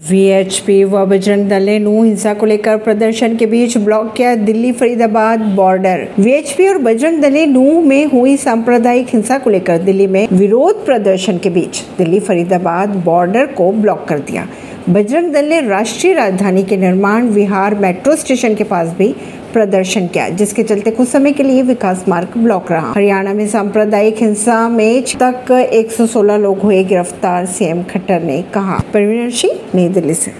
VHP व बजरंग दल ने नू हिंसा को लेकर प्रदर्शन के बीच ब्लॉक किया दिल्ली फरीदाबाद बॉर्डर वीएचपी और बजरंग दल ने नू में हुई सांप्रदायिक हिंसा को लेकर दिल्ली में विरोध प्रदर्शन के बीच दिल्ली फरीदाबाद बॉर्डर को ब्लॉक कर दिया। बजरंग दल ने राष्ट्रीय राजधानी के निर्माण विहार मेट्रो स्टेशन के पास भी प्रदर्शन किया, जिसके चलते कुछ समय के लिए विकास मार्ग ब्लॉक रहा। हरियाणा में सांप्रदायिक हिंसा में तक 116 लोग हुए गिरफ़्तार, सीएम खट्टर ने कहा। परवीन सिंह, नई दिल्ली से।